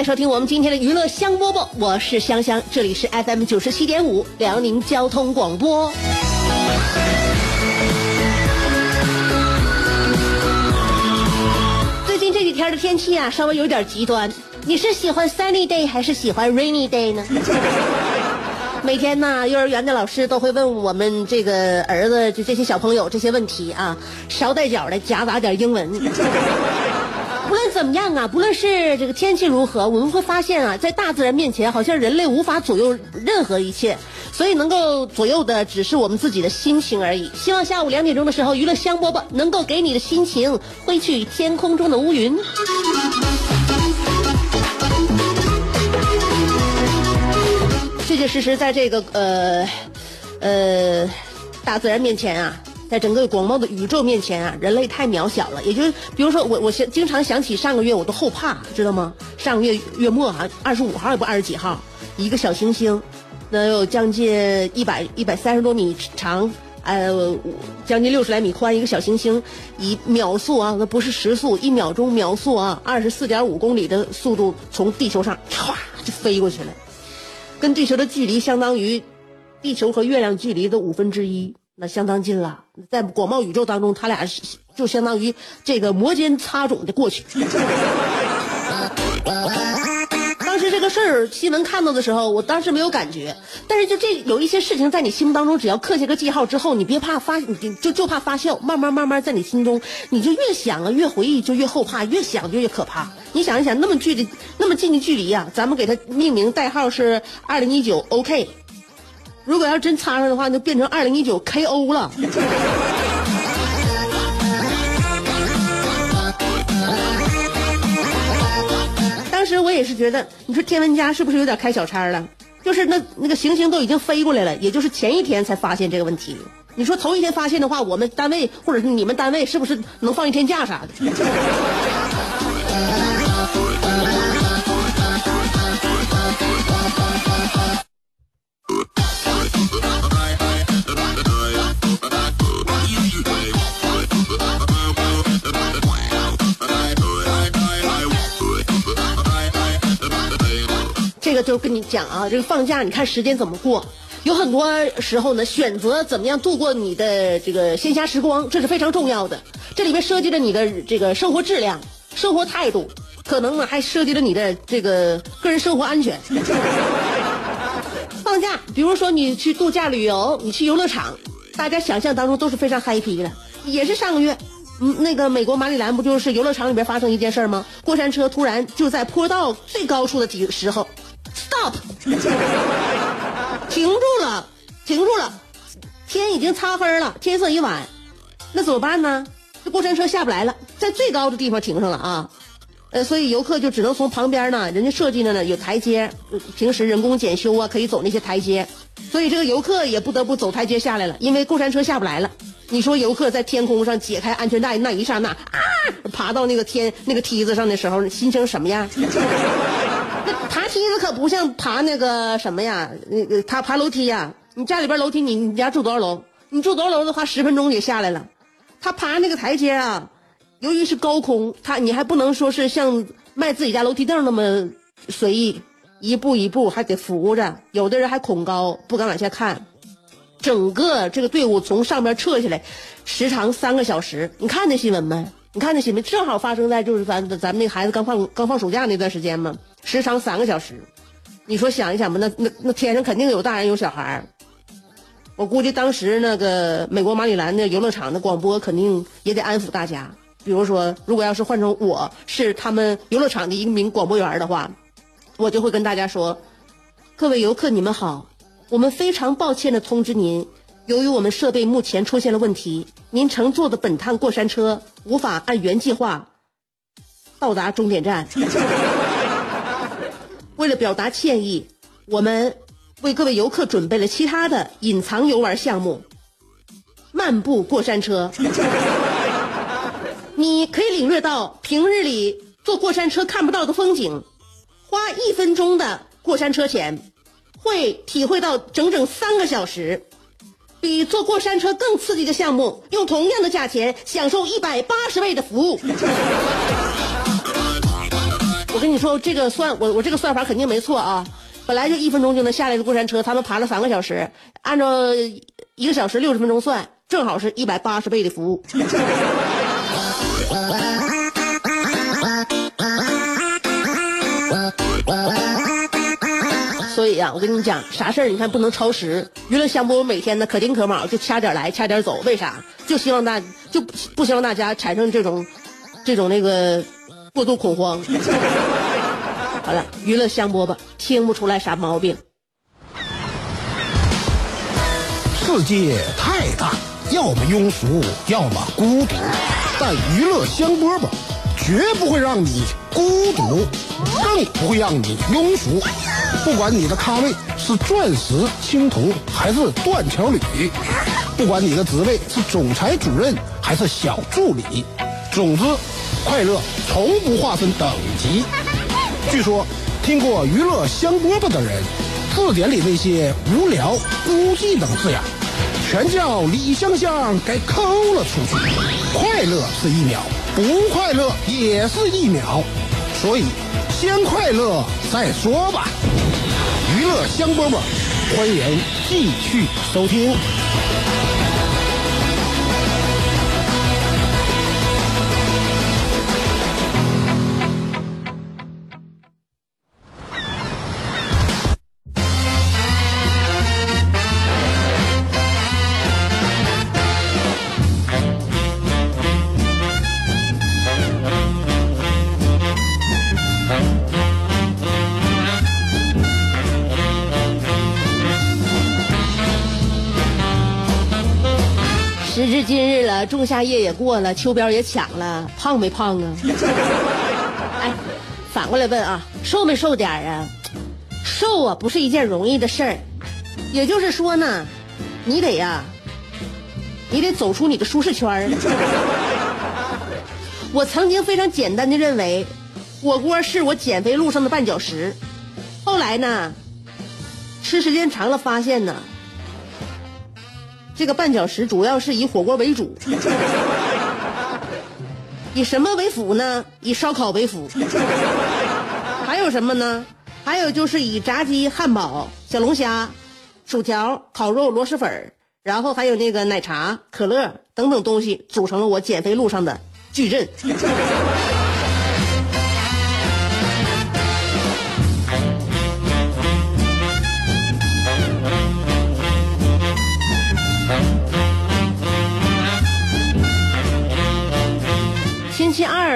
来收听我们今天的娱乐香饽饽，我是香香，这里是 FM 九十七点五辽宁交通广播。最近这几天的天气啊，稍微有点极端。你是喜欢 sunny day 还是喜欢 rainy day 呢？每天呢，幼儿园的老师都会问我们这个儿子就这些小朋友这些问题啊，捎带脚的夹杂点英文。怎么样啊，不论是这个天气如何，我们会发现啊，在大自然面前，好像人类无法左右任何一切，所以能够左右的只是我们自己的心情而已。希望下午两点钟的时候，娱乐香饽饽能够给你的心情挥去天空中的乌云。确确实实，在这个呃呃大自然面前啊。在整个广袤的宇宙面前啊，人类太渺小了。也就是，比如说我，我想经常想起上个月，我都后怕，知道吗？上个月月末啊，二十五号也不二十几号，一个小行星，能有将近一百一百三十多米长，呃，将近六十来米宽，一个小行星，以秒速啊，那不是时速，一秒钟秒速啊，二十四点五公里的速度从地球上歘就飞过去了，跟地球的距离相当于地球和月亮距离的五分之一。那相当近了，在广袤宇宙当中，他俩是就相当于这个摩肩擦踵的过去。当时这个事儿新闻看到的时候，我当时没有感觉，但是就这有一些事情在你心目当中，只要刻下个记号之后，你别怕发，你就就怕发酵，慢慢慢慢在你心中，你就越想啊越回忆就越后怕，越想就越可怕。你想一想，那么距离那么近的距离呀，咱们给它命名代号是二零一九 OK。如果要真插上的话，就变成二零一九 KO 了。当时我也是觉得，你说天文家是不是有点开小差了？就是那那个行星都已经飞过来了，也就是前一天才发现这个问题。你说头一天发现的话，我们单位或者是你们单位是不是能放一天假啥的？就跟你讲啊，这个放假你看时间怎么过？有很多时候呢，选择怎么样度过你的这个闲暇时光，这是非常重要的。这里面涉及了你的这个生活质量、生活态度，可能呢还涉及了你的这个个人生活安全。放假，比如说你去度假旅游，你去游乐场，大家想象当中都是非常 happy 的。也是上个月，嗯，那个美国马里兰不就是游乐场里边发生一件事吗？过山车突然就在坡道最高处的几时候，stop，停住了，停住了，天已经擦黑了，天色已晚，那怎么办呢？这过山车下不来了，在最高的地方停上了啊。呃，所以游客就只能从旁边呢，人家设计的呢有台阶，平时人工检修啊，可以走那些台阶，所以这个游客也不得不走台阶下来了，因为过山车下不来了。你说游客在天空上解开安全带那一刹那啊，爬到那个天那个梯子上的时候，心情什么样？这可不像爬那个什么呀，那个爬爬楼梯呀。你家里边楼梯，你你家住多少楼？你住多少楼的话，十分钟也下来了。他爬那个台阶啊。由于是高空，他你还不能说是像卖自己家楼梯凳那么随意，一步一步还得扶着，有的人还恐高，不敢往下看。整个这个队伍从上面撤下来，时长三个小时。你看那新闻没？你看那新闻，正好发生在就是咱咱们那孩子刚放刚放暑假那段时间嘛，时长三个小时。你说想一想吧，那那那天上肯定有大人有小孩我估计当时那个美国马里兰的游乐场的广播肯定也得安抚大家。比如说，如果要是换成我是他们游乐场的一名广播员的话，我就会跟大家说：“各位游客，你们好，我们非常抱歉的通知您，由于我们设备目前出现了问题，您乘坐的本趟过山车无法按原计划到达终点站。为了表达歉意，我们。”为各位游客准备了其他的隐藏游玩项目，漫步过山车。你可以领略到平日里坐过山车看不到的风景，花一分钟的过山车钱，会体会到整整三个小时。比坐过山车更刺激的项目，用同样的价钱享受一百八十倍的服务。我跟你说，这个算我我这个算法肯定没错啊。本来就一分钟就能下来的过山车，他们爬了三个小时，按照一个小时六十分钟算，正好是一百八十倍的服务。以呀，我跟你讲，啥事儿你看不能超时。娱乐项目每天呢可丁可卯，就掐点来掐点走，为啥？就希望大就不希望大家产生这种这种那个过度恐慌。好了，娱乐香饽饽听不出来啥毛病。世界太大，要么庸俗，要么孤独，但娱乐香饽饽绝不会让你孤独，更不会让你庸俗。不管你的咖位是钻石、青铜还是断桥铝，不管你的职位是总裁、主任还是小助理，总之，快乐从不划分等级。据说，听过娱乐香饽饽的人，字典里那些无聊、孤寂等字眼，全叫李香香给抠了出去。快乐是一秒，不快乐也是一秒，所以先快乐再说吧。乐香饽饽，欢迎继续收听。仲夏夜也过了，秋膘也抢了，胖没胖啊？哎，反过来问啊，瘦没瘦点儿啊？瘦啊，不是一件容易的事儿。也就是说呢，你得呀，你得走出你的舒适圈儿。我曾经非常简单的认为，火锅是我减肥路上的绊脚石。后来呢，吃时间长了发现呢。这个绊脚石主要是以火锅为主，以什么为辅呢？以烧烤为辅，还有什么呢？还有就是以炸鸡、汉堡、小龙虾、薯条、烤肉、螺蛳粉然后还有那个奶茶、可乐等等东西组成了我减肥路上的矩阵。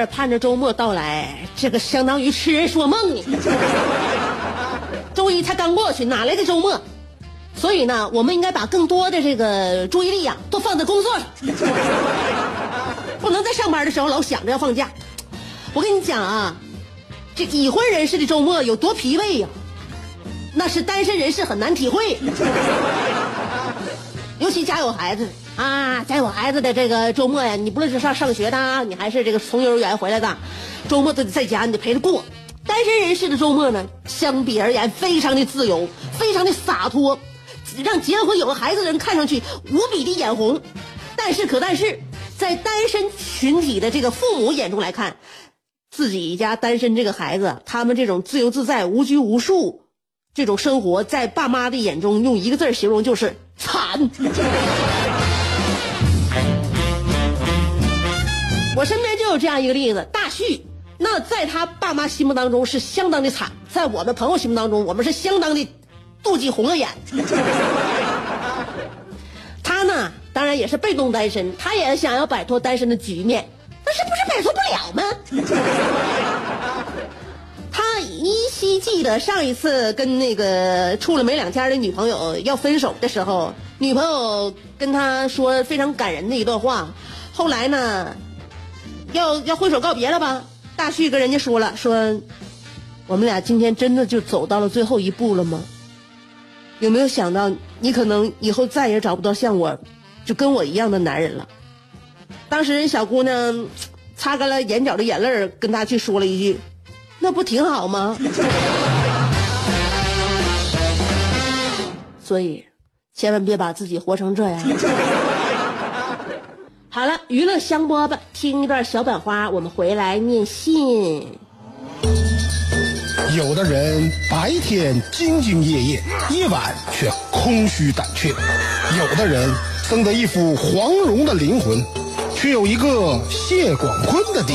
盼着周末到来，这个相当于痴人说梦。周一才刚过去，哪来的周末？所以呢，我们应该把更多的这个注意力呀，都放在工作上，不能在上班的时候老想着要放假。我跟你讲啊，这已婚人士的周末有多疲惫呀，那是单身人士很难体会。尤其家有孩子。啊，在我孩子的这个周末呀，你不论是上上学的，你还是这个从幼儿园回来的，周末都得在家，你得陪着过。单身人士的周末呢，相比而言非常的自由，非常的洒脱，让结婚有了孩子的人看上去无比的眼红。但是可但是，在单身群体的这个父母眼中来看，自己家单身这个孩子，他们这种自由自在、无拘无束这种生活，在爸妈的眼中，用一个字形容就是惨。我身边就有这样一个例子，大旭，那在他爸妈心目当中是相当的惨，在我们朋友心目当中，我们是相当的妒忌红了眼。他呢，当然也是被动单身，他也想要摆脱单身的局面，但是不是摆脱不了吗？他依稀记得上一次跟那个处了没两天的女朋友要分手的时候，女朋友跟他说非常感人的一段话。后来呢，要要挥手告别了吧？大旭跟人家说了，说我们俩今天真的就走到了最后一步了吗？有没有想到你可能以后再也找不到像我，就跟我一样的男人了？当时人小姑娘擦干了眼角的眼泪跟大旭说了一句：“那不挺好吗？” 所以，千万别把自己活成这样。好了，娱乐香饽饽，听一段小板花，我们回来念信。有的人白天兢兢业业，夜晚却空虚胆怯；有的人生得一副黄蓉的灵魂，却有一个谢广坤的爹；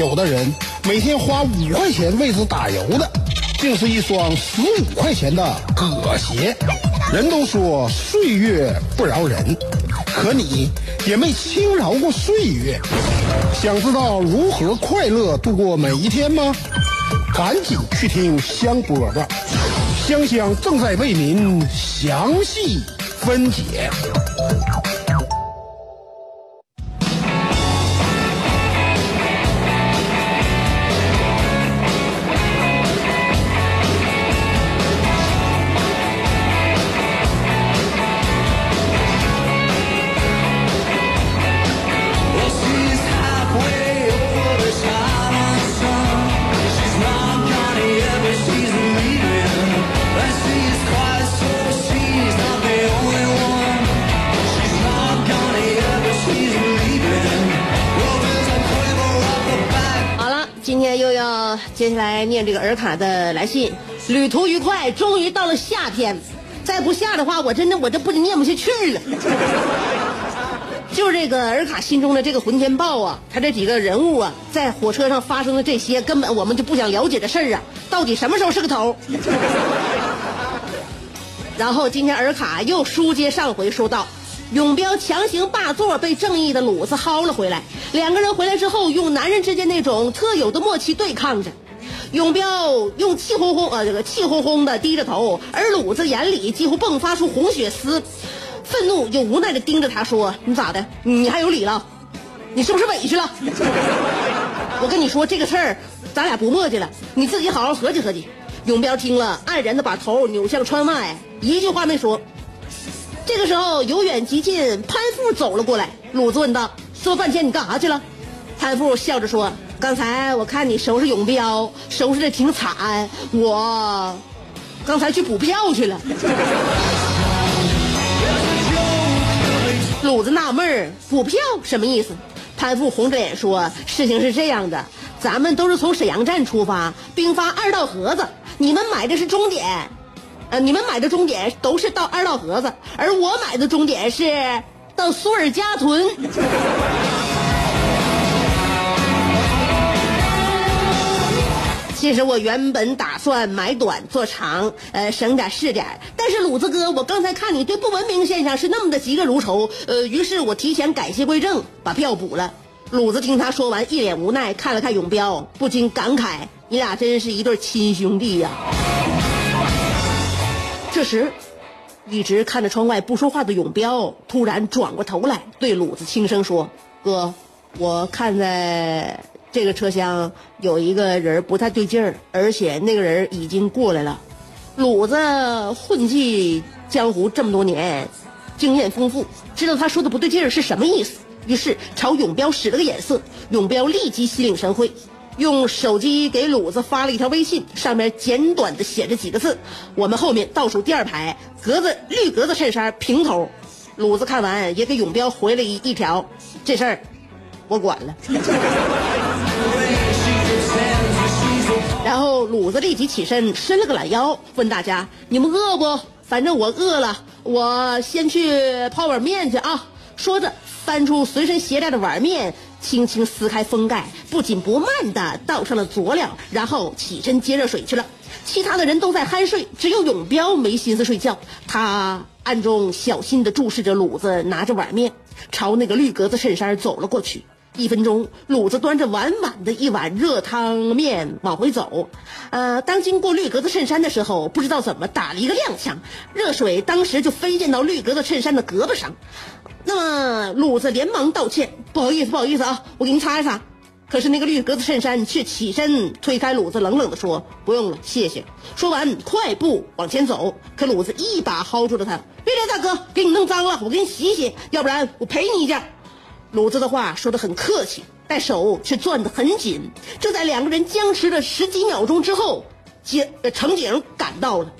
有的人每天花五块钱为之打油的，竟是一双十五块钱的葛鞋。人都说岁月不饶人，可你也没轻饶过岁月。想知道如何快乐度过每一天吗？赶紧去听香饽饽，香香正在为您详细分解。接下来念这个尔卡的来信，旅途愉快，终于到了夏天，再不下的话，我真的我这不念不下去了。就这个尔卡心中的这个混天豹啊，他这几个人物啊，在火车上发生的这些，根本我们就不想了解的事儿啊，到底什么时候是个头？然后今天尔卡又书接上回，说道。永彪强行霸座，被正义的鲁子薅了回来。两个人回来之后，用男人之间那种特有的默契对抗着。永彪用气哄哄呃这个气哄哄的低着头，而鲁子眼里几乎迸发出红血丝，愤怒又无奈的盯着他说：“你咋的？你还有理了？你是不是委屈了？我跟你说这个事儿，咱俩不墨迹了，你自己好好合计合计。”永彪听了，黯然的把头扭向窗外，一句话没说。这个时候，由远及近，潘富走了过来。鲁子问道：“说半天你干啥去了？”潘富笑着说：“刚才我看你收拾永彪，收拾的挺惨，我刚才去补票去了。”鲁子纳闷儿：“补票什么意思？”潘富红着脸说：“事情是这样的，咱们都是从沈阳站出发，兵发二道河子，你们买的是终点。”呃，你们买的终点都是到二道河子，而我买的终点是到苏尔加屯。其实我原本打算买短做长，呃，省点是点。但是鲁子哥，我刚才看你对不文明现象是那么的嫉恶如仇，呃，于是我提前改邪归正，把票补了。鲁子听他说完，一脸无奈，看了看永彪，不禁感慨：你俩真是一对亲兄弟呀。这时，一直看着窗外不说话的永彪突然转过头来，对鲁子轻声说：“哥，我看在这个车厢有一个人不太对劲儿，而且那个人已经过来了。”鲁子混迹江湖这么多年，经验丰富，知道他说的不对劲儿是什么意思，于是朝永彪使了个眼色，永彪立即心领神会。用手机给鲁子发了一条微信，上面简短的写着几个字：“我们后面倒数第二排，格子绿格子衬衫，平头。”鲁子看完也给永彪回了一一条：“这事儿我管了。”鲁子立即起身，伸了个懒腰，问大家：“你们饿不？反正我饿了，我先去泡碗面去啊！”说着，翻出随身携带的碗面。轻轻撕开封盖，不紧不慢地倒上了佐料，然后起身接热水去了。其他的人都在酣睡，只有永彪没心思睡觉。他暗中小心地注视着鲁子拿着碗面朝那个绿格子衬衫走了过去。一分钟，鲁子端着满满的一碗热汤面往回走。呃，当经过绿格子衬衫的时候，不知道怎么打了一个踉跄，热水当时就飞溅到绿格子衬衫的胳膊上。那么鲁子连忙道歉：“不好意思，不好意思啊，我给您擦一擦。”可是那个绿格子衬衫却起身推开鲁子，冷冷地说：“不用了，谢谢。”说完，快步往前走。可鲁子一把薅住了他：“别别，大哥，给你弄脏了，我给你洗洗，要不然我赔你一件。”鲁子的话说的很客气，但手却攥得很紧。就在两个人僵持了十几秒钟之后，警乘警赶到了。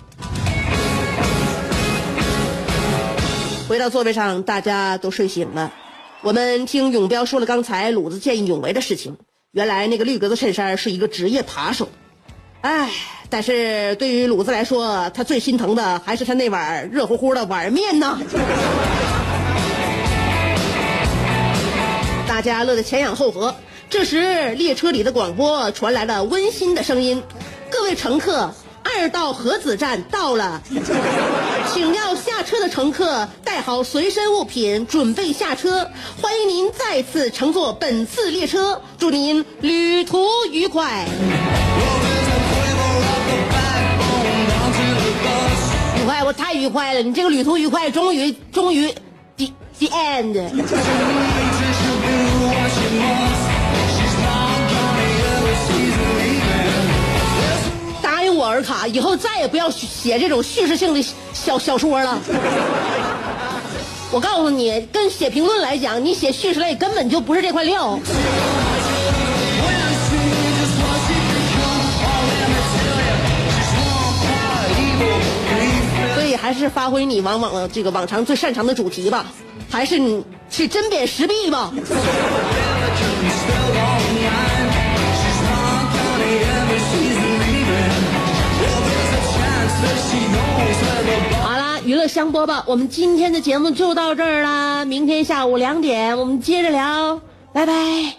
回到座位上，大家都睡醒了。我们听永彪说了刚才鲁子见义勇为的事情。原来那个绿格子衬衫是一个职业扒手，唉，但是对于鲁子来说，他最心疼的还是他那碗热乎乎的碗面呢。大家乐得前仰后合。这时，列车里的广播传来了温馨的声音：“各位乘客，二道河子站到了，请要下车的乘客带好随身物品，准备下车。欢迎您再次乘坐本次列车，祝您旅途愉快。”愉快，我太愉快了！你这个旅途愉快，终于，终于，the the end。答应我，尔卡，以后再也不要写这种叙事性的小小说了。我告诉你，跟写评论来讲，你写叙事类根本就不是这块料。所以还是发挥你往往这个往常最擅长的主题吧，还是你去针砭时弊吧。娱乐香饽饽，我们今天的节目就到这儿啦。明天下午两点，我们接着聊，拜拜。